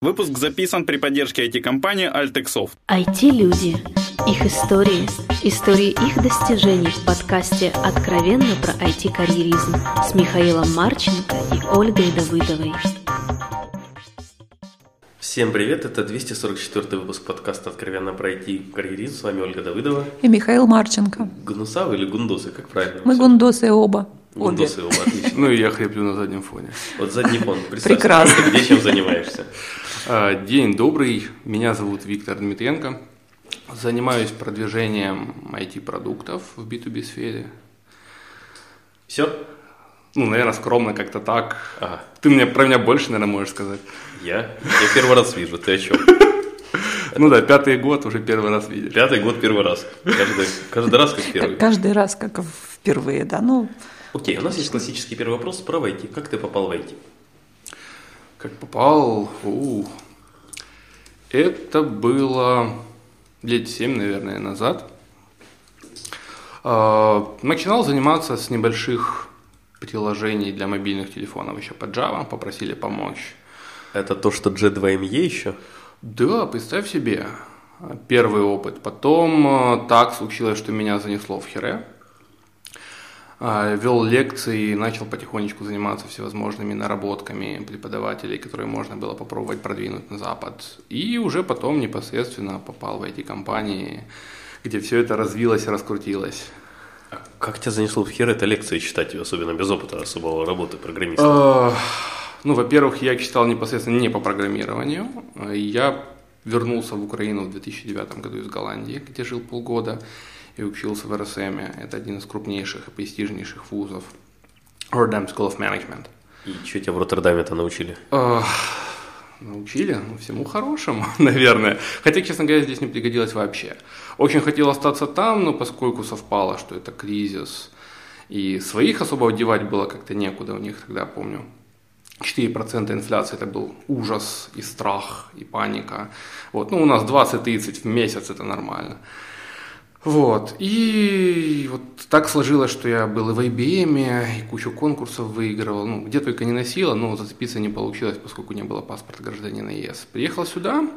Выпуск записан при поддержке IT-компании Altexoft. IT-люди. Их истории. Истории их достижений в подкасте «Откровенно про IT-карьеризм» с Михаилом Марченко и Ольгой Давыдовой. Всем привет, это 244 выпуск подкаста «Откровенно про IT-карьеризм». С вами Ольга Давыдова. И Михаил Марченко. Гнусавы или гундосы, как правильно? Мы гундосы оба. Гундосы оба, отлично. Ну и я хриплю на заднем фоне. Вот задний фон, Прекрасно. где чем занимаешься. А, День добрый, меня зовут Виктор Дмитренко. Занимаюсь продвижением IT-продуктов в B2B сфере. Все? Ну, наверное, скромно как-то так. Ага. Ты мне про меня больше, наверное, можешь сказать. Я? Я первый раз вижу, ты о чем? Ну да, пятый год уже первый раз видишь. Пятый год первый раз. Каждый, каждый раз как первый. Каждый раз как впервые, да. Ну, Окей, у нас есть классический первый вопрос про IT. Как ты попал в IT? Как попал? У. Это было лет 7, наверное, назад. А, Начинал заниматься с небольших приложений для мобильных телефонов еще по Java, попросили помочь. Это то, что J2ME еще? Да, представь себе, первый опыт. Потом э, так случилось, что меня занесло в Хире. А, Вел лекции и начал потихонечку заниматься всевозможными наработками преподавателей, которые можно было попробовать продвинуть на Запад. И уже потом непосредственно попал в эти компании, где все это развилось и раскрутилось. А как тебя занесло в хер это лекции читать, особенно без опыта особого работы программиста? Ну, во-первых, я читал непосредственно не по программированию. Я вернулся в Украину в 2009 году из Голландии, где жил полгода, и учился в РСМ. Это один из крупнейших и престижнейших вузов. Rotterdam School of Management. И что тебя в Роттердаме-то научили? Э, Научили ну, всему хорошему, наверное. Хотя, честно говоря, здесь не пригодилось вообще. Очень хотел остаться там, но поскольку совпало, что это кризис, и своих особо девать было как-то некуда у них тогда, помню. 4% инфляции это был ужас и страх, и паника. Вот. Ну, у нас 20-30 в месяц это нормально. Вот. И вот так сложилось, что я был и в IBM, и кучу конкурсов выигрывал. Ну, где только не носила, но зацепиться не получилось, поскольку не было паспорта гражданина ЕС. Приехал сюда,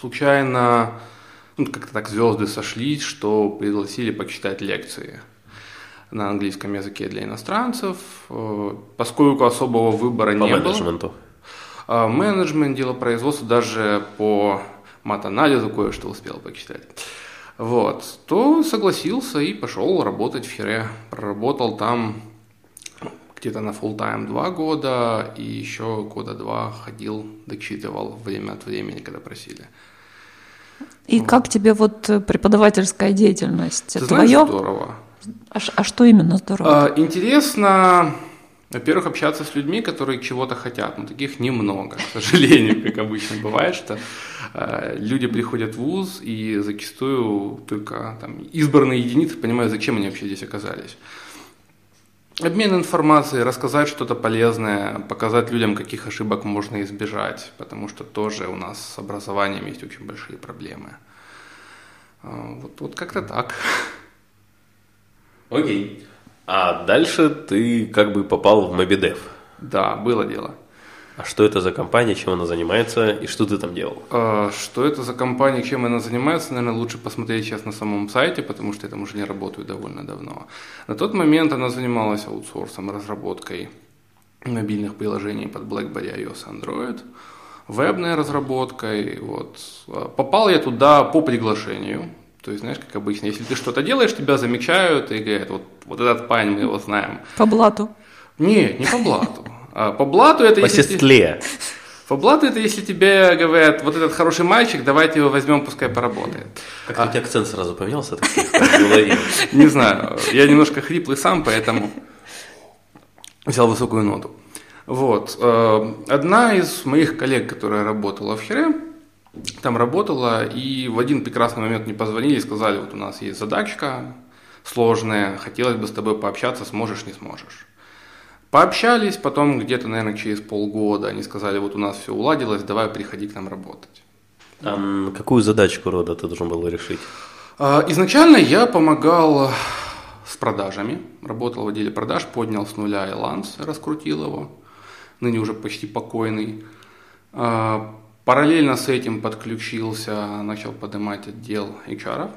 случайно, ну, как-то так звезды сошлись, что пригласили почитать лекции на английском языке для иностранцев, Э, поскольку особого выбора По не было. менеджменту. А, Менеджмент, дело производства, даже по мат-анализу кое-что успел почитать. Вот, то согласился и пошел работать в Хире. Проработал там где-то на full тайм два года и еще года два ходил, дочитывал время от времени, когда просили. и как тебе вот э, преподавательская деятельность? Ты знаешь, здорово. А, а что именно здорово? А, Интересно, во-первых, общаться с людьми, которые чего-то хотят, но таких немного, к сожалению, как обычно бывает, что люди приходят в ВУЗ и зачастую только там, избранные единицы понимают, зачем они вообще здесь оказались. Обмен информацией, рассказать что-то полезное, показать людям, каких ошибок можно избежать, потому что тоже у нас с образованием есть очень большие проблемы. А, Вот, вот как-то так. Окей. А дальше ты как бы попал в Mobidев. Да, было дело. А что это за компания, чем она занимается и что ты там делал? А, Что это за компания, чем она занимается, наверное, лучше посмотреть сейчас на самом сайте, потому что я там уже не работаю довольно давно. На тот момент она занималась аутсорсом, разработкой мобильных приложений под BlackBerry, iOS, Android, вебной разработкой. Вот. А, Попал я туда по приглашению. То есть, знаешь, как обычно, если ты что-то делаешь, тебя замечают и говорят, вот, вот этот парень, мы его знаем. По блату. Нет, не по блату. А По блату это По если по блату это если тебе говорят, вот этот хороший мальчик, давайте его возьмем, пускай поработает. Как-то у тебя акцент сразу поменялся. Не знаю, я немножко хриплый сам, поэтому взял высокую ноту. Вот. э, Одна из моих коллег, которая работала в Хире, там работала, и в один прекрасный момент мне позвонили и сказали, вот у нас есть задачка сложная, хотелось бы с тобой пообщаться, сможешь, не сможешь. Пообщались, потом где-то, наверное, через полгода они сказали, вот у нас все уладилось, давай приходи к нам работать. А какую задачку рода ты должен был решить? А, Изначально я помогал с продажами, работал в отделе продаж, поднял с нуля Эланс, раскрутил его, ныне уже почти покойный. А, Параллельно с этим подключился, начал поднимать отдел HR.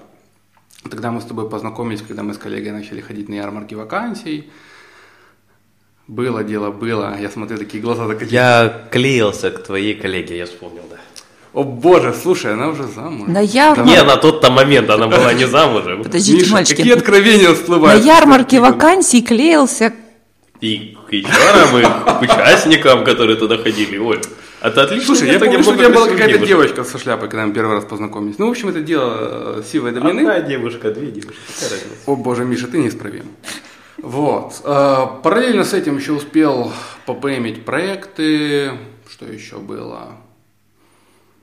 Тогда мы с тобой познакомились, когда мы с коллегой начали ходить на ярмарки вакансий. Было дело, было. Я смотрю, такие глаза закатили. Я клеился к твоей коллеге, я вспомнил, да. О боже, слушай, она уже замуж. На ярмарке... Не, на тот-то момент она была не замужем. Подождите, Миша, мальчики. какие откровения На всплывают? ярмарке вакансий клеился И к HR, и к участникам, которые туда ходили. Оль, а ты отлично Слушай, я помню, что у тебя была какая-то девочка со шляпой, когда мы первый раз познакомились. Ну, в общем, это дело э, сивой давнины. Одна девушка, две девушки. О боже, Миша, ты неисправим. Вот. Э, Параллельно с этим еще успел попеймить проекты. Что еще было?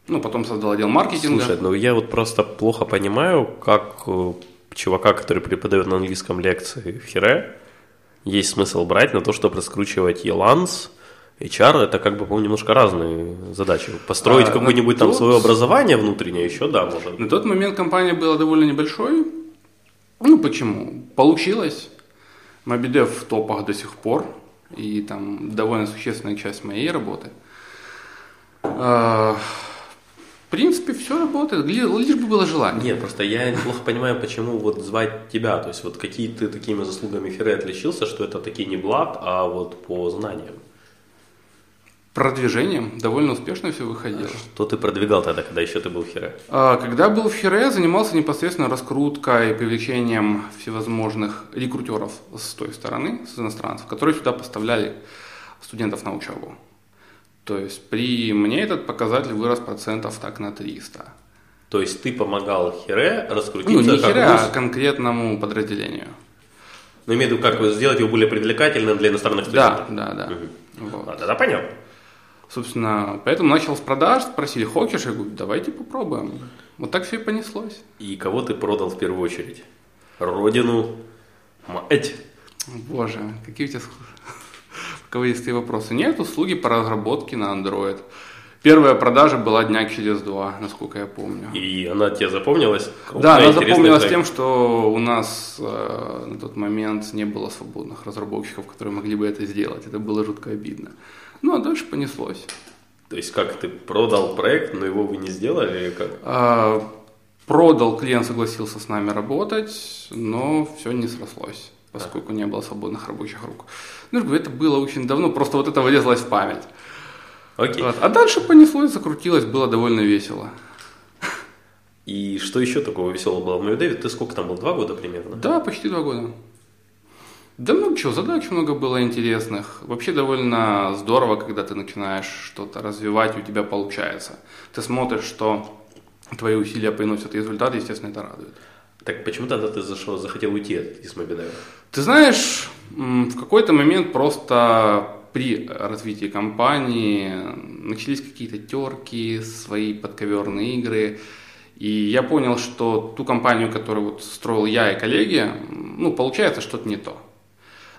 Ну, потом создал отдел маркетинга. Слушай, ну я вот просто плохо понимаю, как э, чувака, который преподает на английском лекции в Хире, есть смысл брать на то, чтобы раскручивать Еланс, HR, это как бы, по-моему, немножко разные задачи. Построить А, какое-нибудь на там тот- свое образование внутреннее еще, да, может. На тот момент компания была довольно небольшой. Ну, почему? Получилось. Мобидев в топах до сих пор. И там довольно существенная часть моей работы. А, В принципе, все работает. Ли- Лишь бы было желание. Нет, просто я неплохо понимаю, почему вот звать тебя. То есть вот какие ты такими заслугами Хире отличился, что это таки не блат, а вот по знаниям. Продвижением довольно успешно все выходило. Что ты продвигал тогда, когда еще ты был в Хире? А, Когда был в Хире, занимался непосредственно раскруткой и привлечением всевозможных рекрутеров с той стороны, с иностранцев, которые сюда поставляли студентов на учебу. То есть при мне этот показатель вырос процентов так на 300. То есть ты помогал Хире раскрутиться Ну, не Хире, вуз? а конкретному подразделению. Ну, имею в виду, как сделать его более привлекательным для иностранных Да, студентов. да, да. Мгм. Вот. А, тогда понятно. Собственно, поэтому начал с продаж, спросили, хочешь? Я говорю, давайте попробуем. Вот так все и понеслось. И кого ты продал в первую очередь? Родину, мать. Боже, какие у тебя кавалистые вопросы. Нет, услуги по разработке на Android. Первая продажа была дня через два, насколько я помню. И она тебе запомнилась? да, она запомнилась проект. тем, что у нас э, на тот момент не было свободных разработчиков, которые могли бы это сделать. Это было жутко обидно. Ну, а дальше понеслось. То есть как ты продал проект, но его вы не сделали или как? А, Продал, клиент согласился с нами работать, но все не срослось, поскольку не было свободных рабочих рук. Ну, это было очень давно, просто вот это вылезлось в память. Окей. Вот. А дальше понеслось, закрутилось, было довольно весело. И что еще такого веселого было в Мою Дэвид? Ты сколько там был? Два года примерно? Да, почти два года. Да много чего, задач много было интересных. Вообще довольно здорово, когда ты начинаешь что-то развивать, у тебя получается. Ты смотришь, что твои усилия приносят результат, естественно, это радует. Так почему тогда ты зашел, захотел уйти от- из Мобидаева? Ты знаешь, в какой-то момент просто при развитии компании начались какие-то терки, свои подковерные игры. И я понял, что ту компанию, которую вот строил я и коллеги, ну, получается что-то не то.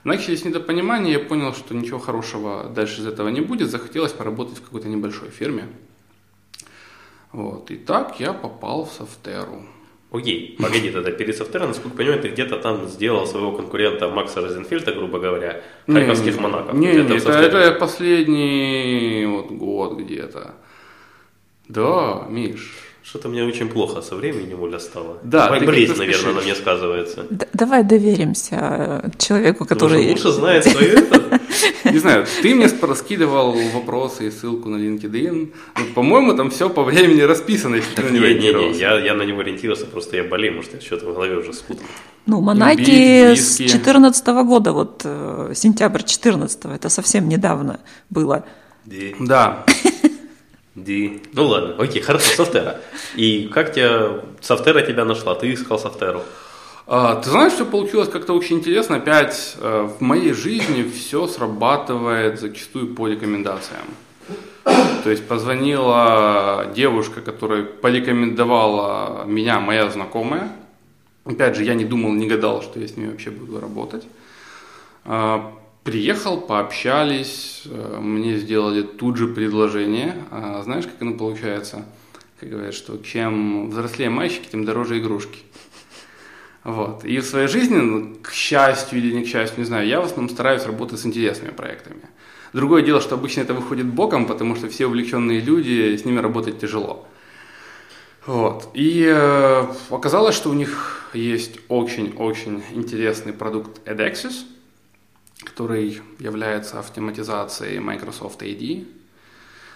Начались недопонимания, я понял, что ничего хорошего дальше из этого не будет. Захотелось поработать в какой-то небольшой фирме. Вот. И так я попал в Софтеру. Окей, погоди тогда, перед софтвером, насколько я понимаю, ты где-то там сделал своего конкурента Макса Розенфельда, грубо говоря, харьковских монаков. Не, не, в это, это последний вот год где-то. Да, Миш. Что-то мне очень плохо со временем, Оля, стало. Да, ты Болезнь, наверное, на мне сказывается. Д- давай доверимся э, человеку, который... лучше знает свое это. Не знаю, ты мне раскидывал вопросы и ссылку на LinkedIn. Ну, по-моему, там все по времени расписано, если ты на него Не, не, не, ориентировался. я, на него ориентировался, просто я болею, может, я что-то в голове уже спутал. Ну, Монаки с виски. 14 года, вот э, сентябрь 14 это совсем недавно было. Да. Ди. Ну ладно, окей, хорошо, софтера. И как тебя, софтера тебя нашла? Ты искал софтеру. А, Ты знаешь, что получилось как-то очень интересно. Опять э, в моей жизни все срабатывает зачастую по рекомендациям. То есть позвонила девушка, которая порекомендовала меня моя знакомая. Опять же, я не думал, не гадал, что я с ней вообще буду работать. Приехал, пообщались, э, мне сделали тут же предложение. А Знаешь, как оно получается? Как говорят, что чем взрослее мальчики, тем дороже игрушки. Вот. И в своей жизни, ну, к счастью или не к счастью, не знаю, я в основном стараюсь работать с интересными проектами. Другое дело, что обычно это выходит боком, потому что все увлеченные люди, с ними работать тяжело. Вот. И э, оказалось, что у них есть очень-очень интересный продукт Edexis, который является автоматизацией Microsoft AD,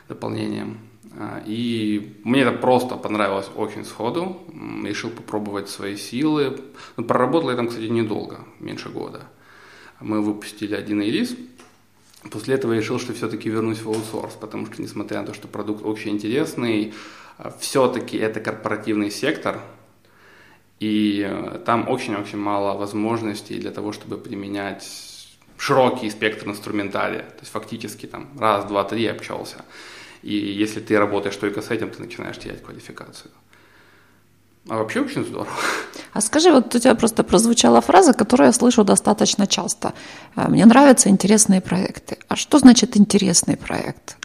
дополнением. А, и мне это просто понравилось очень сходу. Решил попробовать свои силы. Но проработал я там, кстати, недолго, меньше года. Мы выпустили один релиз. После этого я решил, что все-таки вернусь в аутсорс, потому что, несмотря на то, что продукт очень интересный, а, все-таки это корпоративный сектор, и э, там очень-очень мало возможностей для того, чтобы применять широкий спектр инструментария. То есть фактически там раз, два, три общался. И если ты работаешь только с этим, ты начинаешь терять квалификацию. А вообще очень здорово. А скажи, вот у тебя просто прозвучала фраза, которую я слышу достаточно часто. Э, Мне нравятся интересные проекты. А что значит интересный проект?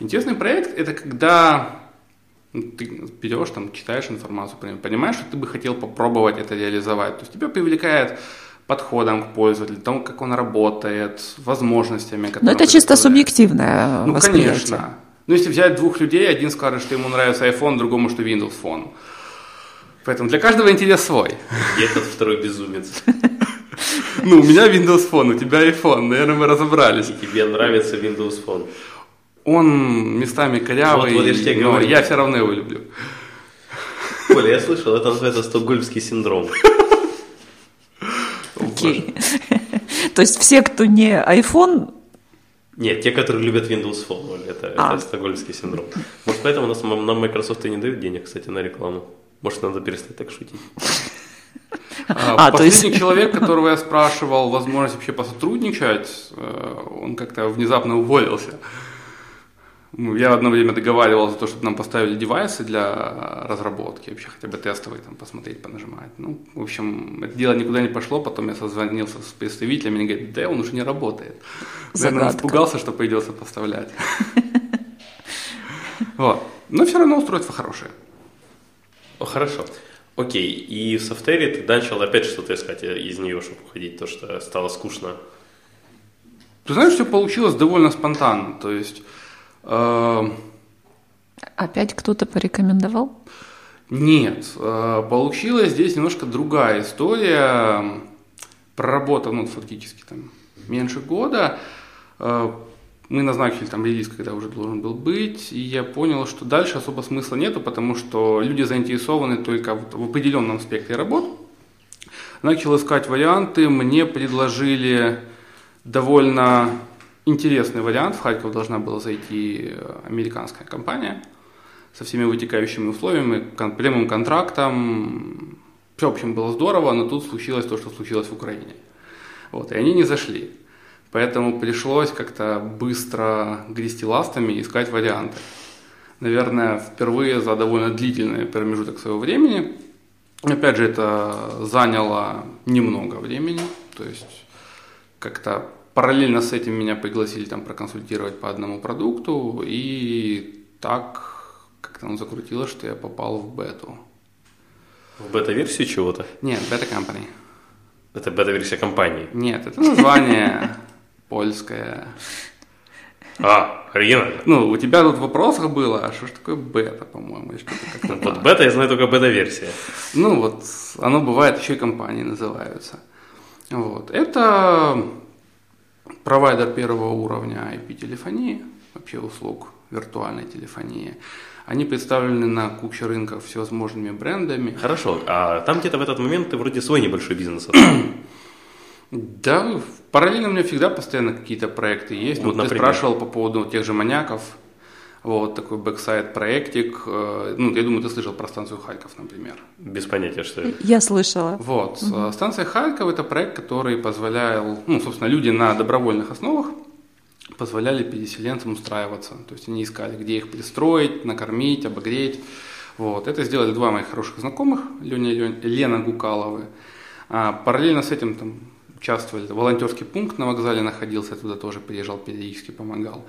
Интересный проект – это когда ну, ты берешь, там, читаешь информацию, понимаешь, что ты бы хотел попробовать это реализовать. То есть тебя привлекает подходом к пользователю, тому, как он работает, возможностями, которые Но это чисто субъективное Ну, восприятие. конечно. Ну, если взять двух людей, один скажет, что ему нравится iPhone, другому, что Windows Phone. Поэтому для каждого интерес свой. И этот второй безумец. Ну, у меня Windows Phone, у тебя iPhone, наверное, мы разобрались. И тебе нравится Windows Phone. Он местами корявый, Вот, вот я но говорю. я все равно его люблю. Коля, я слышал, это называется стокгольмский синдром. Окей. То есть все, кто не iPhone, Нет, те, которые любят Windows Phone, это, А. это стокгольмский синдром. Может, поэтому нас, нам Microsoft и не дают денег, кстати, на рекламу. Может, надо перестать так шутить. А, А, то Последний есть- человек, которого я спрашивал возможность вообще посотрудничать, э, он как-то внезапно уволился. Ну, Я одно время договаривался за то, чтобы нам поставили девайсы для разработки, вообще хотя бы тестовые там посмотреть, понажимать. Ну, в общем, это дело никуда не пошло, потом я созвонился с представителями, они говорят, да, он уже не работает. Наверное, Загадка. испугался, что придется поставлять. Вот. Но все равно устройство хорошее. О, хорошо. Окей, и в софтере ты начал опять что-то искать из нее, чтобы уходить, то, что стало скучно. Ты знаешь, все получилось довольно спонтанно. То есть э, опять кто-то порекомендовал? нет, э, получилась здесь немножко другая история. Проработав, ну, фактически там меньше года, э, мы назначили там релиз, когда уже должен был быть, и я понял, что дальше особо смысла нету, потому что люди заинтересованы только вот в определенном спектре работ. Начал искать варианты, мне предложили довольно интересный вариант. В Харьков должна была зайти э, американская компания со всеми вытекающими условиями, кон- прямым контрактом. Все, в общем, было здорово, но тут случилось то, что случилось в Украине. Вот, и они не зашли. Поэтому пришлось как-то быстро грести ластами искать варианты. Наверное, впервые за довольно длительный промежуток своего времени. Опять же, это заняло немного времени. То есть как-то параллельно с этим меня пригласили там проконсультировать по одному продукту. И так как-то оно закрутилось, что я попал в бету. В бета-версию чего-то? Нет, бета-компания. Это бета-версия компании. Нет, это название польское. А, оригинально. Ну, у тебя тут в вопросах было, а что ж такое бета, по-моему, или что-то как-то Вот так. бета я знаю только бета-версия. Ну, вот, оно бывает, еще и компании называются. Вот. Это провайдер первого уровня IP-телефонии, вообще услуг виртуальной телефонии. Они представлены на куче рынков всевозможными брендами. Хорошо, а там где-то в этот момент ты вроде свой небольшой бизнес. Да, параллельно у меня всегда постоянно какие-то проекты есть. Вот, Вот, ты спрашивал по поводу тех же маньяков. Вот такой backside проектик. Э, Ну, я думаю, ты слышал про станцию Харьков, например. Без понятия, что это. Я слышала. Вот. э, Станция Харьков – это проект, который позволял, ну, собственно, люди на добровольных основах позволяли переселенцам устраиваться. То есть они искали, где их пристроить, накормить, обогреть. Вот. Это сделали два моих хороших знакомых, Леня и Лен- Лена Гукаловы. А параллельно с этим там участвовали, волонтерский пункт на вокзале находился, туда тоже приезжал, периодически помогал.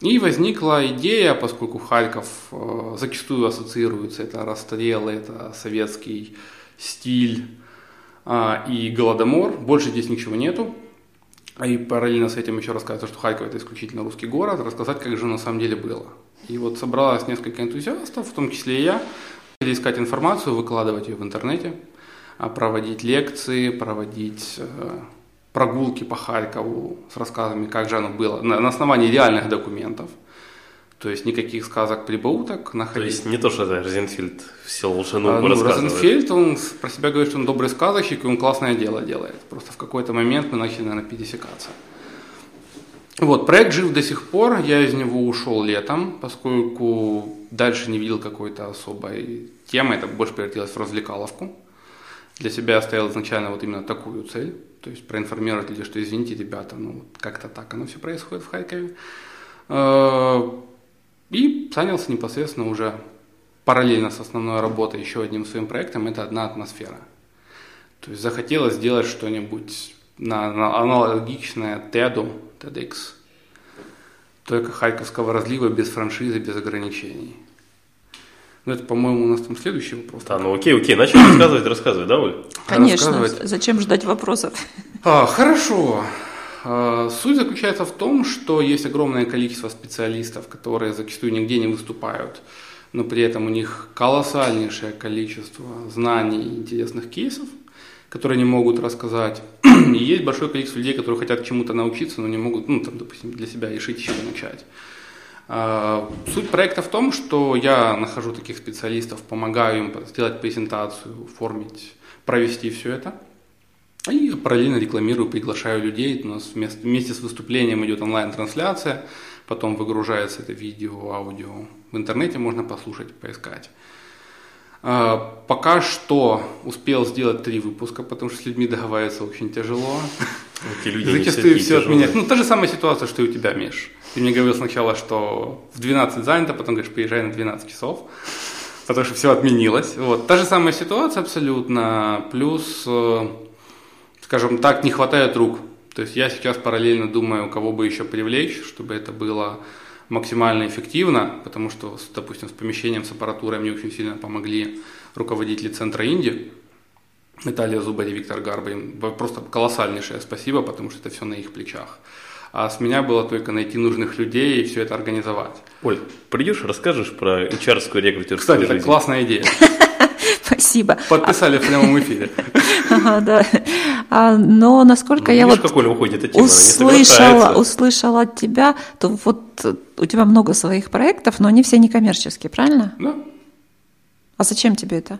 И возникла идея, поскольку Харьков э, зачастую ассоциируется, это расстрелы, это советский стиль а, и голодомор, больше здесь ничего нету. и параллельно с этим еще рассказывать, что Харьков это исключительно русский город, рассказать, как же на самом деле было. И вот собралось несколько энтузиастов, в том числе и я, искать информацию, выкладывать ее в интернете, а, проводить лекции, проводить э, прогулки по Харькову с рассказами, как же оно было, на, основании реальных документов. То есть никаких сказок, прибауток находить. То есть не то, что Розенфельд все волшебно а, ну, рассказывает. Розенфельд, он про себя говорит, что он добрый сказочник, и он классное дело делает. Просто в какой-то момент мы начали, наверное, пересекаться. Вот, проект жив до сих пор, я из него ушел летом, поскольку дальше не видел какой-то особой темы, это больше превратилось в развлекаловку. Для себя я ставил изначально вот именно такую цель, то есть проинформировать людей, что извините, ребята, ну как-то так оно все происходит в Харькове. Э, и занялся непосредственно уже параллельно с основной работой еще одним своим проектом, это одна атмосфера. То есть захотелось сделать что-нибудь на, на аналогичное TED, TEDx, только харьковского разлива, без франшизы, без ограничений. Ну, это, по-моему, у нас там следующий вопрос. Да, ну окей, окей, начали рассказывать, рассказывай, да, Оль? Конечно, зачем ждать вопросов? А, хорошо. А, суть заключается в том, что есть огромное количество специалистов, которые зачастую нигде не выступают, но при этом у них колоссальнейшее количество знаний и интересных кейсов, которые они могут рассказать. И есть большое количество людей, которые хотят чему-то научиться, но не могут, ну, там, допустим, для себя решить, с чего начать. А, суть проекта в том, что я нахожу таких специалистов, помогаю им сделать презентацию, оформить, провести все это. И параллельно рекламирую, приглашаю людей. У нас вместе, с выступлением идет онлайн-трансляция, потом выгружается это видео, аудио. В интернете можно послушать, поискать. А, пока что успел сделать три выпуска, потому что с людьми договариваться очень тяжело. Эти люди Зачастую все отменяют. Ну, та же самая ситуация, что и у тебя, Миш. Ты мне говорил сначала, что в 12 занято, потом говоришь, приезжай на 12 часов, потому что все отменилось. Вот. Та же самая ситуация абсолютно, плюс, э, скажем так, не хватает рук. То есть я сейчас параллельно думаю, кого бы еще привлечь, чтобы это было максимально эффективно, потому что, допустим, с помещением, с аппаратурой мне очень сильно помогли руководители Центра Инди, Наталья Зубари, Виктор Гарбин. Просто колоссальнейшее спасибо, потому что это все на их плечах а с меня было только найти нужных людей и все это организовать. Оль, придешь, расскажешь про HR-скую рекрутерскую Кстати, жизнь. это классная идея. Спасибо. Подписали в прямом эфире. Да. А, но насколько ну, я вот как Оля уходит от темы, услышала, услышала от тебя, то вот у тебя много своих проектов, но они все некоммерческие, правильно? Да. А зачем тебе это?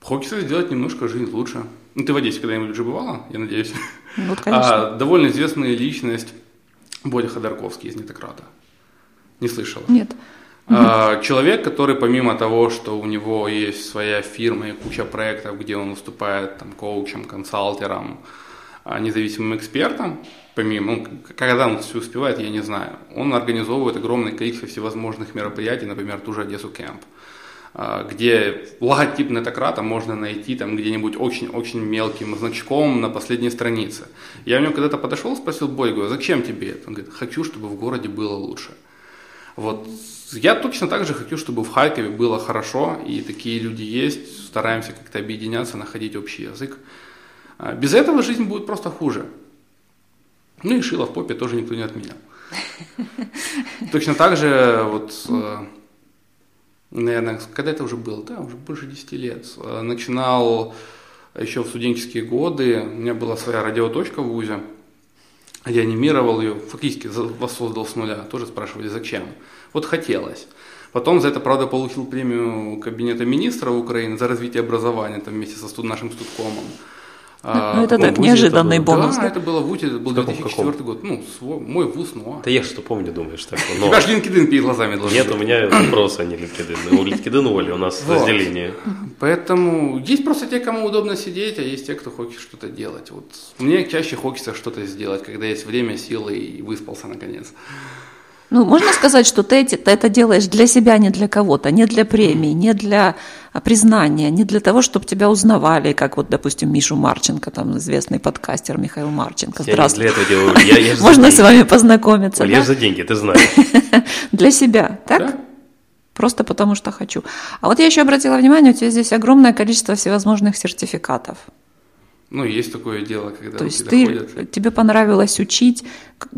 Хочется сделать немножко жизнь лучше. Ну, ты в Одессе когда-нибудь уже бывала, я надеюсь? Вот, конечно. А, довольно известная личность Бодя Ходорковский из Нетократа. Не слышала? Нет. А, человек, который помимо того, что у него есть своя фирма и куча проектов, где он выступает там, коучем, консалтером, а, независимым экспертом, помимо, ну, когда он все успевает, я не знаю, он организовывает огромное количество всевозможных мероприятий, например, ту же Одессу Кэмп. А, где логотип нетократа можно найти там где-нибудь очень-очень мелким значком на последней странице. Я у него когда-то подошел, спросил Бой, говорю, зачем тебе это? Он говорит, хочу, чтобы в городе было лучше. Вот я точно так же хочу, чтобы в Харькове было хорошо, и такие люди есть, стараемся как-то объединяться, находить общий язык. А, без этого жизнь будет просто хуже. Ну и шило в попе тоже никто не отменял. Точно так же вот э, наверное, когда это уже было, да, уже больше 10 лет. Э, начинал еще в студенческие годы, у меня была своя радиоточка в ВУЗе, я анимировал ее, фактически воссоздал с нуля, тоже спрашивали, зачем. Вот хотелось. Потом за это, правда, получил премию Кабинета министров Украины за развитие образования там, вместе со студ, нашим студкомом. А, ну, это так, неожиданный это бонус. Да, да, это было в ВУЗе, это был 2004 каком? год. Ну, свой, мой ВУЗ, ну. Да я что помню, думаешь, так. Но... У тебя же LinkedIn перед глазами должен Нет, у меня вопрос, а не LinkedIn. У LinkedIn Оли, у нас вот. разделение. Поэтому есть просто те, кому удобно сидеть, а есть те, кто хочет что-то делать. Вот мне чаще хочется что-то сделать, когда есть время, силы и выспался наконец. Ну, можно сказать, что ты это делаешь для себя, не для кого-то, не для премии, не для а, признания, не для того, чтобы тебя узнавали, как вот, допустим, Мишу Марченко, там известный подкастер Михаил Марченко. Здравствуйте. Я не для этого делаю. Я, я Можно с вами познакомиться. Я да? за деньги, ты знаешь. Для себя, так? Да? Просто потому что хочу. А вот я еще обратила внимание, у тебя здесь огромное количество всевозможных сертификатов. Ну, есть такое дело, когда То есть ты, доходят. тебе понравилось учить,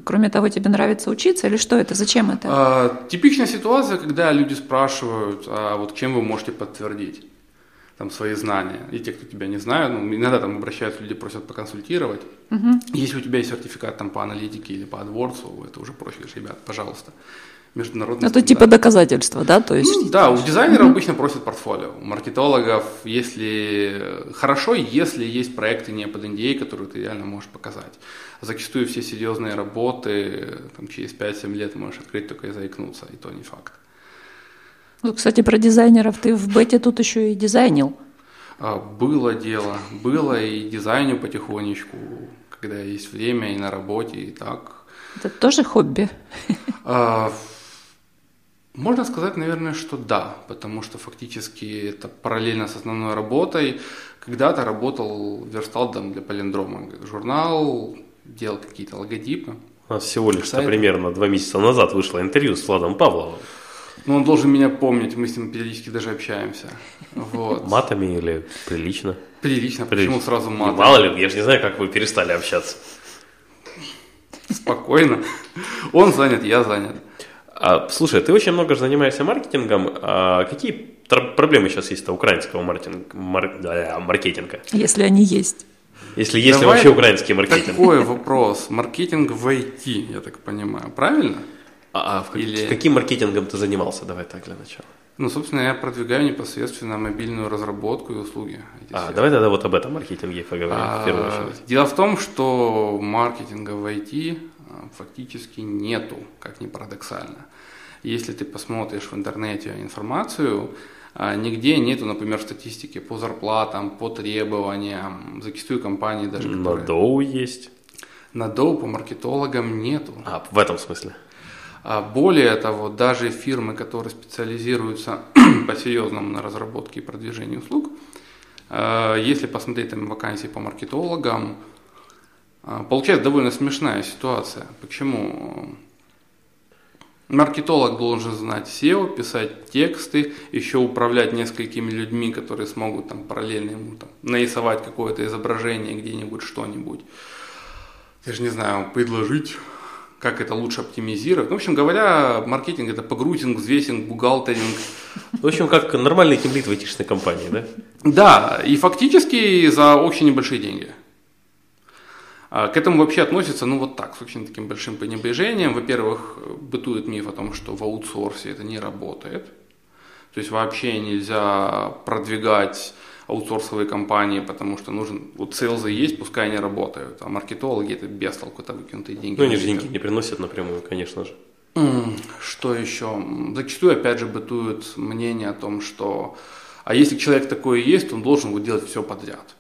кроме того, тебе нравится учиться или что это? Зачем это? А, типичная ситуация, когда люди спрашивают, а вот чем вы можете подтвердить там, свои знания. И те, кто тебя не знают, ну, иногда там обращаются люди, просят поконсультировать. Если у тебя есть сертификат там, по аналитике или по AdWords, это уже проще, говоришь, ребят, пожалуйста. Международный Это типа доказательства, да? То есть Ну, да, у дизайнеров обычно просят портфолио. У маркетологов, если хорошо, если есть проекты не под NDA, которые ты реально можешь показать. Зачастую все серьезные работы там, через 5-7 лет можешь открыть только и заикнуться, и то не факт. Ну, кстати, про дизайнеров ты в бете тут еще и дизайнил. А, Было дело, было и дизайню потихонечку, когда есть время и на работе, и так. Это тоже хобби. А, Можно сказать, наверное, что да, потому что фактически это параллельно с основной работой. Когда-то работал версталдом для палиндрома. Журнал, делал какие-то логотипы. У нас всего лишь Сайт. примерно два месяца назад вышло интервью с Владом Павловым. Но он должен меня помнить, мы с ним периодически даже общаемся. Вот. Матами или прилично? Прилично, Прилично. почему сразу Не, мат? Мало ли, я же не знаю, как вы перестали общаться. Спокойно. Он занят, я занят. А, слушай, ты очень много занимаешься маркетингом. А какие тр- проблемы сейчас есть у украинского маркетинга? мар- да, маркетинга? Если они есть. Если есть ли вообще украинский маркетинг? Такой вопрос. Маркетинг в IT, я так понимаю, правильно? А, а в как- Или- каким маркетингом ты занимался? Давай так для начала. Ну, собственно, я продвигаю непосредственно мобильную разработку и услуги. А, давай тогда вот об этом маркетинге поговорим в первую А, очередь. Дело в том, что маркетинга в IT а, фактически нету, как ни парадоксально. Если ты посмотришь в интернете информацию, а, нигде нету, например, статистики по зарплатам, по требованиям. Зачастую компании даже, На которые... Доу есть. На доу по маркетологам нету. А, в этом смысле. А более того, даже фирмы, которые специализируются по-серьезному на разработке и продвижении услуг, э, если посмотреть там вакансии по маркетологам, э, получается довольно смешная ситуация. Почему? Маркетолог должен знать SEO, писать тексты, еще управлять несколькими людьми, которые смогут там параллельно ему там, нарисовать какое-то изображение где-нибудь, что-нибудь. Я же не знаю, предложить как это лучше оптимизировать. Ну, в общем говоря, маркетинг это погрузинг, взвесинг, бухгалтеринг. В общем, как нормальный тимлит в айтишной компании, да? Да, и фактически за очень небольшие деньги. А К этому вообще относится, ну, вот так, с очень таким большим пренебрежением. Во-первых, бытует миф о том, что в аутсорсе это не работает. То есть вообще нельзя продвигать аутсорсовые компании, потому что нужен, вот селзы есть, пускай они работают, а маркетологи это без толку, это выкинутые деньги. Ну, они же деньги не приносят напрямую, конечно же. Что еще? Зачастую, опять же, бытует мнение о том, что а если человек такой и есть, он должен вот делать все подряд.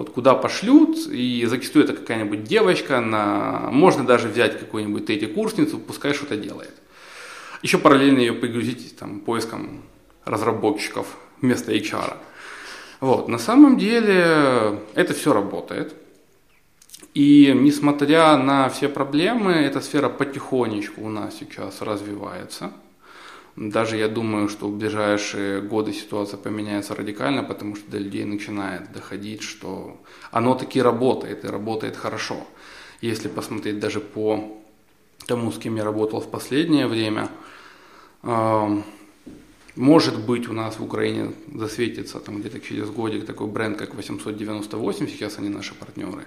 Вот куда пошлют, и зачастую это какая-нибудь девочка, на... можно даже взять какую-нибудь третьекурсницу, пускай что-то делает. Еще параллельно ее пригрузить там, поиском разработчиков вместо HR. Вот. На самом деле это все работает. И несмотря на все проблемы, эта сфера потихонечку у нас сейчас развивается. Даже я думаю, что в ближайшие годы ситуация поменяется радикально, потому что до людей начинает доходить, что оно таки работает и работает хорошо. Если посмотреть даже по тому, с кем я работал в последнее время, может быть, у нас в Украине засветится там где-то через годик такой бренд, как 898, сейчас они наши партнеры.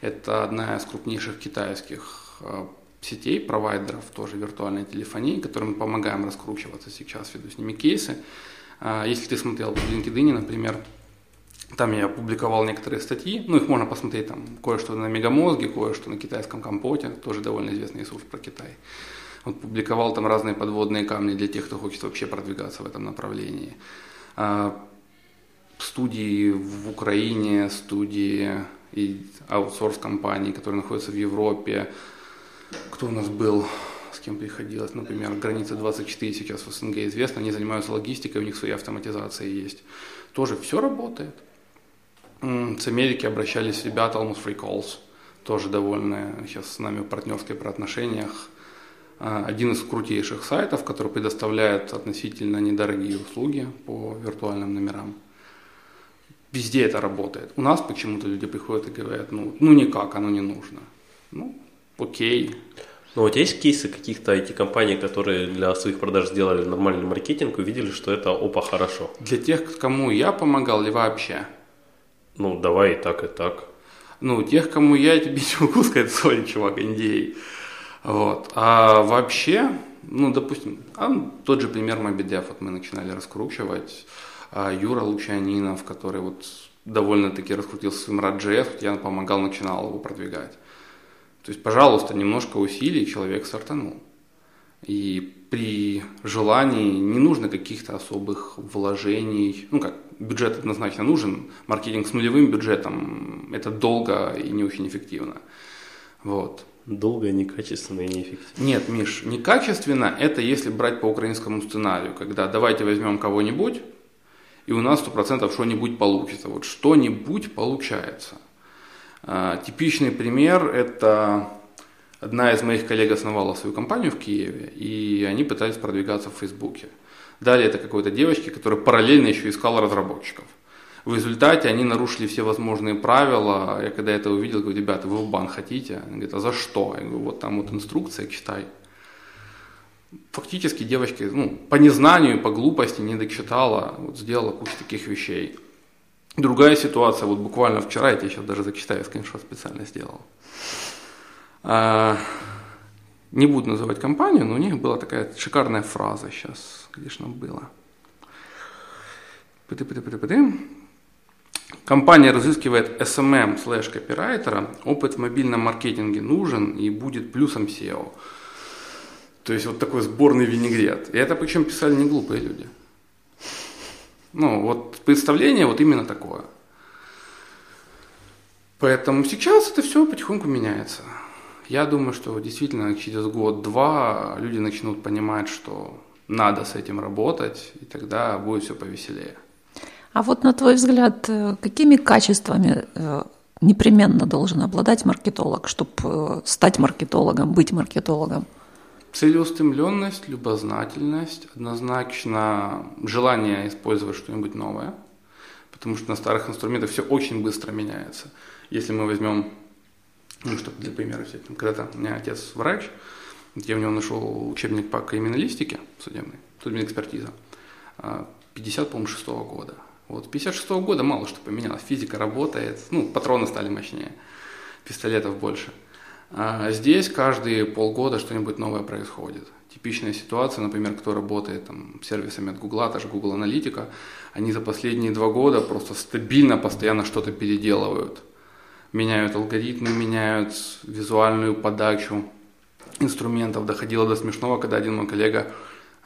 Это одна из крупнейших китайских э, сетей, провайдеров тоже виртуальной телефонии, которым помогаем раскручиваться сейчас, веду с ними кейсы. А, Если ты смотрел в LinkedIn, например, там я опубликовал некоторые статьи, ну их можно посмотреть там кое-что на Мегамозге, кое-что на китайском компоте, тоже довольно известный ресурс про Китай. Вот публиковал там разные подводные камни для тех, кто хочет вообще продвигаться в этом направлении. А, Студии в Украине, студии и аутсорс компаний, которые находятся в Европе. Кто у нас был, с кем приходилось, например, граница 24 сейчас в СНГ известно, они занимаются логистикой, у них свои автоматизации есть. Тоже все работает. С Америки обращались ребята Almost Free Calls, тоже довольны сейчас с нами в партнерских отношениях. А, Один из крутейших сайтов, который предоставляет относительно недорогие услуги по виртуальным номерам. Везде это работает. У нас почему-то люди приходят и говорят, ну, ну никак, оно не нужно. Ну, окей. Ну вот есть кейсы каких-то IT-компаний, которые для своих продаж сделали нормальный маркетинг, увидели, что это опа, хорошо. Для тех, кому я помогал или вообще? Ну, давай и так, и так. Ну, тех, кому я тебе не могу сказать, сори, чувак, NDA. Вот. А вообще, ну, допустим, а, тот же пример Мобидев, вот мы начинали раскручивать. А Юра Лучанинов, который вот довольно-таки раскрутился своим вот я помогал, начинал его продвигать. То есть, пожалуйста, немножко усилий, человек стартанул. И при желании не нужно каких-то особых вложений. Ну как, бюджет однозначно нужен. Маркетинг с нулевым бюджетом – это долго и не очень эффективно. Вот. Долго, некачественно и неэффективно. Нет, Миш, некачественно – это если брать по украинскому сценарию, когда давайте возьмем кого-нибудь, и у нас 100% что-нибудь получится. Вот что-нибудь получается. А, типичный пример – это одна из моих коллег основала свою компанию в Киеве, и они пытались продвигаться в Фейсбуке. Далее это какой-то девочки, которая параллельно еще искала разработчиков. В результате они нарушили все возможные правила. Я когда это увидел, говорю, ребята, вы в бан хотите? Они говорят, а за что? Я говорю, вот там вот инструкция, читай. Фактически девочка ну, по незнанию, по глупости не дочитала, вот сделала кучу таких вещей. Другая ситуация, вот буквально вчера, я тебе сейчас даже зачитаю, скриншот специально сделал. А, не буду называть компанию, но у них была такая шикарная фраза сейчас, где же она была. Пыты-пыты-пыты-пыты. Компания разыскивает SMM слэш копирайтера, опыт в мобильном маркетинге нужен и будет плюсом SEO. То есть вот такой сборный винегрет. И это причем писали не глупые люди. Ну, вот представление вот именно такое. Поэтому сейчас это все потихоньку меняется. Я думаю, что действительно через год-два люди начнут понимать, что надо с этим работать, и тогда будет все повеселее. А вот на твой взгляд, э, какими качествами э, непременно должен обладать маркетолог, чтобы э, стать маркетологом, быть маркетологом? Целеустремленность, любознательность, однозначно желание использовать что-нибудь новое, потому что на старых инструментах все очень быстро меняется. Если мы возьмем, ну, чтобы для примера взять, когда-то у меня отец врач, я у него нашел учебник по криминалистике судебной, судебная экспертиза, 50, а, по-моему, шестого года. Вот, 56 -го года мало что поменялось, физика работает, ну, патроны стали мощнее, пистолетов больше – а здесь каждые полгода что-нибудь новое происходит. Типичная ситуация, например, кто работает там, сервисами от Гугла, та же Google Аналитика, они за последние два года просто стабильно, постоянно что-то переделывают. Меняют алгоритмы, меняют визуальную подачу инструментов. Доходило до смешного, когда один мой коллега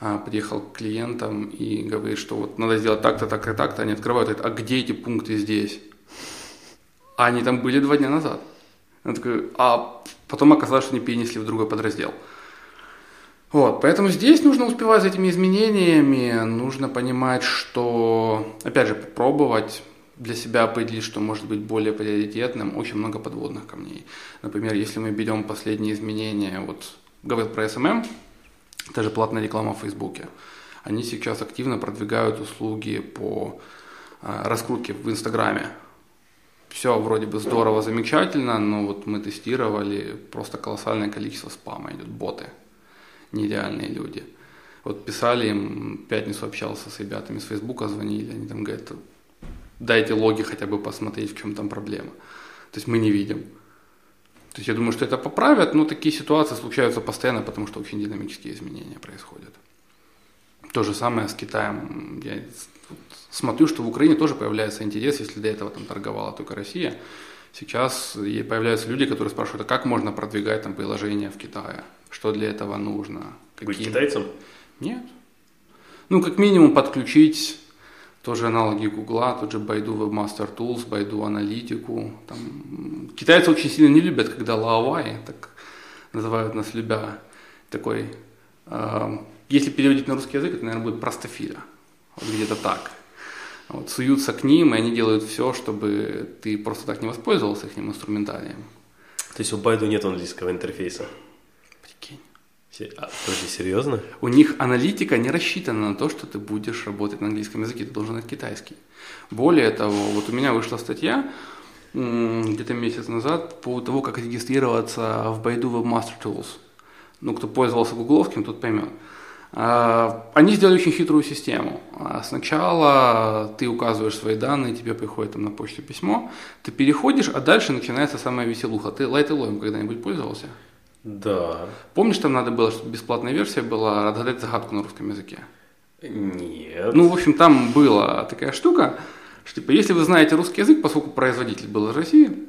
а, приехал к клиентам и говорит, что вот надо сделать так-то, так-то, так-то. Они открывают, говорят, а где эти пункты здесь? А они там были два дня назад. Он такой, а потом оказалось, что они перенесли в другой подраздел. Вот, поэтому здесь нужно успевать за этими изменениями, нужно понимать, что, опять же, попробовать для себя определить, что может быть более приоритетным, очень много подводных камней. Например, если мы берем последние изменения, вот говорил про SMM, это же платная реклама в Фейсбуке, они сейчас активно продвигают услуги по а, раскрутке в Инстаграме, все вроде бы здорово, замечательно, но вот мы тестировали, просто колоссальное количество спама идет, боты, нереальные люди. Вот писали им, пятницу общался с ребятами с Фейсбука, звонили, они там говорят, дайте логи хотя бы посмотреть, в чем там проблема. То есть мы не видим. То есть я думаю, что это поправят, но такие ситуации случаются постоянно, потому что очень динамические изменения происходят. То же самое с Китаем. Я смотрю, что в Украине тоже появляется интерес, если до этого там торговала только Россия. Сейчас появляются люди, которые спрашивают, а как можно продвигать там приложения в Китае? Что для этого нужно? Какие... Быть китайцем? Нет. Ну, как минимум подключить тоже аналоги Гугла, тот же Baidu Webmaster Tools, Baidu Аналитику. Там... Китайцы очень сильно не любят, когда Лаовай, так называют нас любя, такой, э, если переводить на русский язык, это, наверное, будет простофиля. Вот где-то так вот, суются к ним, и они делают все, чтобы ты просто так не воспользовался их инструментарием. То есть у Байду нет английского интерфейса? Прикинь. А, Подожди, серьезно? У них аналитика не рассчитана на то, что ты будешь работать на английском языке, ты должен знать китайский. Более того, вот у меня вышла статья где-то месяц назад по того, как регистрироваться в Baidu Webmaster Tools. Ну, кто пользовался гугловским, тот поймет. А, Они сделали очень хитрую систему. А, Сначала ты указываешь свои данные, тебе приходит там на почту письмо, ты переходишь, а дальше начинается самая веселуха. Ты Light Lawyer когда-нибудь пользовался? Да. Помнишь, там надо было, чтобы бесплатная версия была, отгадать загадку на русском языке? Нет. Ну, в общем, там была такая штука, что, типа, если вы знаете русский язык, поскольку производитель был из России,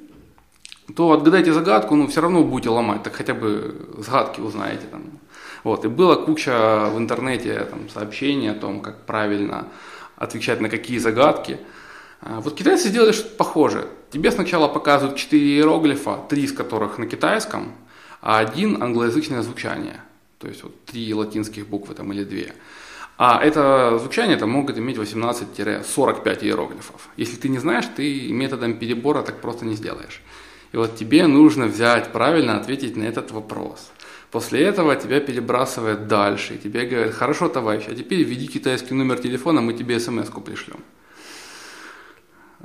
то отгадайте загадку, ну, все равно будете ломать, так хотя бы загадки узнаете там. Вот, и была куча в интернете там, сообщений о том, как правильно отвечать на какие загадки. А, Вот китайцы сделали что-то похожее. Тебе сначала показывают четыре иероглифа, три из которых на китайском, а один англоязычное звучание. То есть вот три латинских буквы там или две. А это звучание там могут иметь 18-45 иероглифов. Если ты не знаешь, ты методом перебора так просто не сделаешь. И вот тебе нужно взять, правильно ответить на этот вопрос. После этого тебя перебрасывают дальше, и тебе говорят, хорошо, товарищ, а теперь введи китайский номер телефона, мы тебе смс-ку пришлем.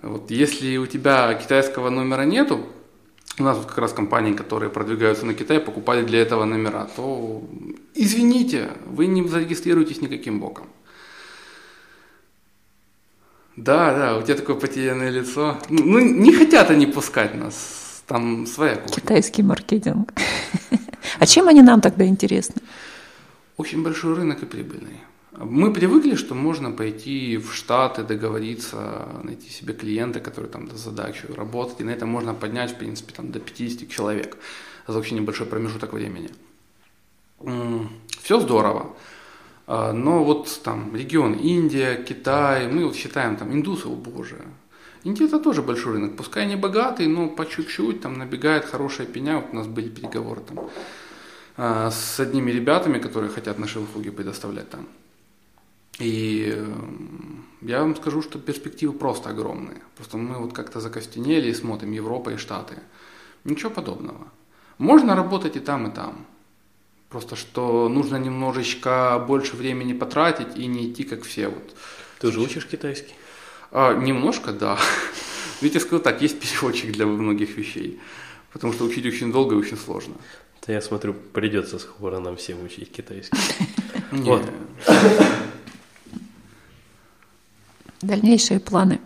Вот если у тебя китайского номера нету, у нас вот как раз компании, которые продвигаются на Китай, покупали для этого номера, то извините, вы не зарегистрируетесь никаким боком. Да, да, у тебя такое потерянное лицо. Ну, ну, не хотят они пускать нас, там своя кухня. Китайский маркетинг. А чем они нам тогда интересны? Очень большой рынок и прибыльный. Мы привыкли, что можно пойти в Штаты, договориться, найти себе клиента, который там даст задачу, работать, и на этом можно поднять, в принципе, там, до 50 человек за очень небольшой промежуток времени. Все здорово. А, Но вот там регион Индия, Китай, мы вот считаем там индусы, о боже. Индия это тоже большой рынок, пускай не богатый, но по чуть-чуть там набегает хорошая пеня. Вот у нас были переговоры там а, с одними ребятами, которые хотят наши услуги предоставлять там. И э, я вам скажу, что перспективы просто огромные. Просто мы вот как-то закостенели и смотрим Европа и Штаты. Ничего подобного. Можно работать и там, и там. Просто что нужно немножечко больше времени потратить и не идти как все. Вот. Ты уже учишь китайский? А, немножко, да. Ведь я скажу так, есть переводчик для многих вещей. Потому что учить очень долго и очень сложно. Да я смотрю, придется скоро нам всем учить китайский. Вот. Дальнейшие планы.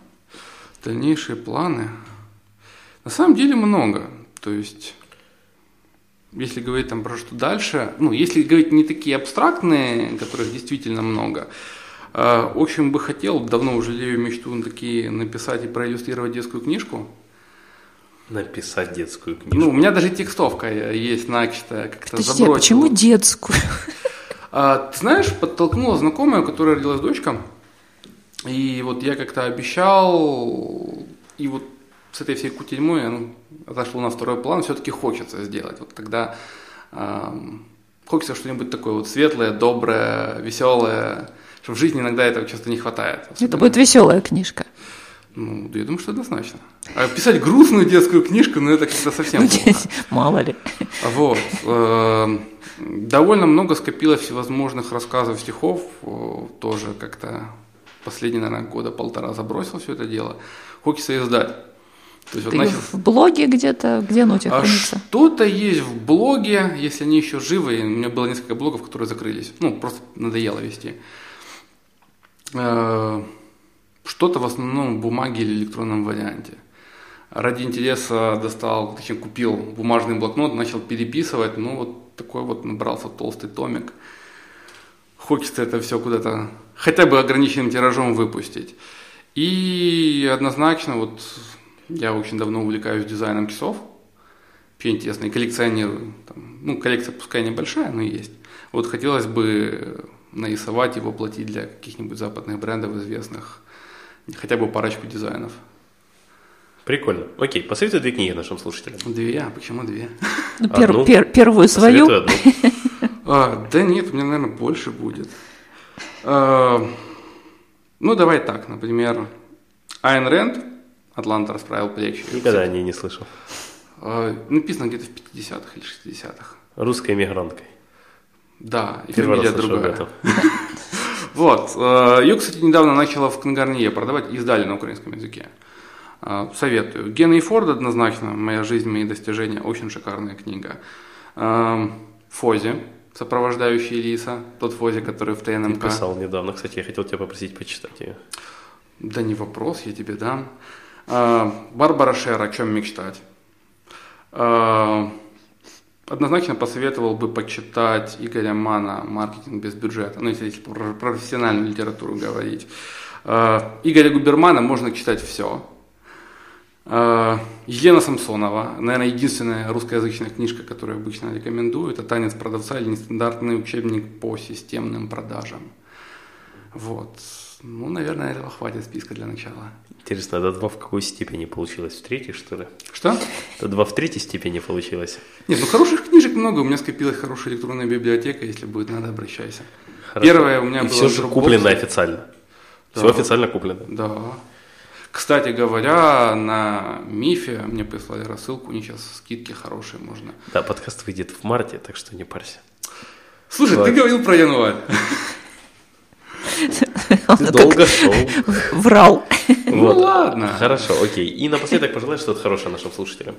Дальнейшие планы. На самом деле много. То есть, если говорить там про что дальше, ну, если говорить не такие абстрактные, которых действительно много, очень бы хотел, давно уже лею мечту такие написать и проиллюстрировать детскую книжку. Написать детскую книжку. Ну, у меня даже текстовка есть начатая, как-то Подожди, а забросил. почему детскую? А, ты знаешь, подтолкнула знакомая, у которой родилась дочка, и вот я как-то обещал, и вот с этой всей кутерьмой ну, отошло на второй план, все-таки хочется сделать. Вот тогда ам, хочется что-нибудь такое вот светлое, доброе, веселое, что в жизни иногда этого часто не хватает. Это будет веселая книжка. Ну, да я думаю, что однозначно. А писать грустную детскую книжку, ну это как-то совсем Ну, плохо. Мало ли. Вот. э, Довольно много скопилось всевозможных рассказов, стихов. э, Тоже как-то последние, наверное, года полтора забросил все это дело. Хочется издать. То есть вот Ты начал... в блоге где-то, где оно у тебя А хранится? что-то есть в блоге, если они еще живы. У меня было несколько блогов, которые закрылись. Ну, просто надоело вести. Э, Что-то в основном в бумаге или электронном варианте. Ради интереса достал, точнее купил бумажный блокнот, начал переписывать. Ну, вот такой вот набрался толстый томик. Хочется это все куда-то хотя бы ограниченным тиражом выпустить. И однозначно, вот я очень давно увлекаюсь дизайном часов. Вообще интересно, и коллекционирую. Там, ну, коллекция пускай небольшая, но есть. Вот хотелось бы нарисовать и воплотить для каких-нибудь западных брендов известных хотя бы парочку дизайнов. Прикольно. Окей, посоветуй две книги нашим слушателям. Две, а почему две? Ну, пер- Одну? пер- первую свою. Одну. А, да нет, у меня, наверное, больше будет. А, ну, давай так, например, Айн Рэнд «Атланта расправил плечи». Никогда о ней не слышал. А, написано где-то в 50-х или 60-х. Русской эмигранткой. Да, и Первый другая. Вот. э, Ее, кстати, недавно начала в Книгарние продавать, издали на украинском языке. Э, Советую. Гена и Форд однозначно. «Моя жизнь, мои достижения». Очень шикарная книга. Эм, Фози, сопровождающий Лиса. Тот Фози, который в Ты ТНМК. писал недавно, кстати, я хотел тебя попросить почитать ее. Да не вопрос, я тебе дам. Э, Барбара Шер, о чем мечтать. Э, Однозначно посоветовал бы почитать Игоря Мана «Маркетинг без бюджета», ну, если, про профессиональную литературу говорить. Э, Игоря Губермана можно читать все. Елена Самсонова, наверное, единственная русскоязычная книжка, которую обычно рекомендую, это «Танец продавца» или нестандартный учебник по системным продажам. Вот. Ну, наверное, этого хватит списка для начала. Интересно, а два в какой степени получилось? В третьей, что ли? Что? Это два в третьей степени получилось. Нет, ну хороших книжек много. У меня скопилась хорошая электронная библиотека. Если будет надо, обращайся. Хорошо. Первое у меня И было все же Dropbox. куплено официально. Все Да. официально куплено. Да. Кстати говоря, на Мифе мне прислали рассылку, у них сейчас скидки хорошие можно. Да, подкаст выйдет в марте, так что не парься. Слушай, Так. ты говорил про январь. Ты долго шел. Врал. Ну ладно. Хорошо, окей. И напоследок пожелай что-то хорошее нашим слушателям.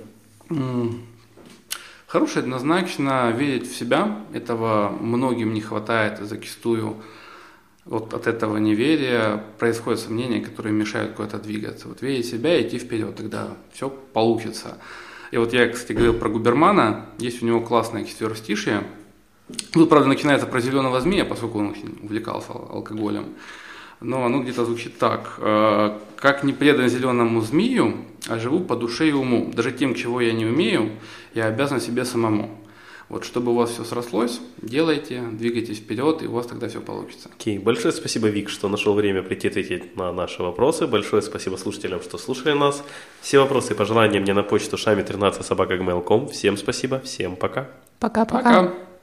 Хорошее однозначно верить в себя. Этого многим не хватает, зачастую вот от этого неверия происходят сомнения, которые мешают куда-то двигаться. Вот верить в себя и идти вперед, тогда все получится. И вот я, кстати, говорил про Губермана, есть у него классное четверостишие. Тут, правда, начинается про зеленого змея, поскольку он очень увлекался ал- алкоголем. Но оно где-то звучит так. э, «Как не предан зеленому змею, а живу по душе и уму. Даже тем, чего я не умею, я обязан себе самому». Вот, чтобы у вас все срослось, делайте, двигайтесь вперед, и у вас тогда все получится. Окей, большое спасибо, Вик, что нашел время прийти ответить на наши вопросы. Большое спасибо слушателям, что слушали нас. Все вопросы и пожелания мне на почту шами13 собака Всем спасибо, всем пока. Пока-пока. Пока!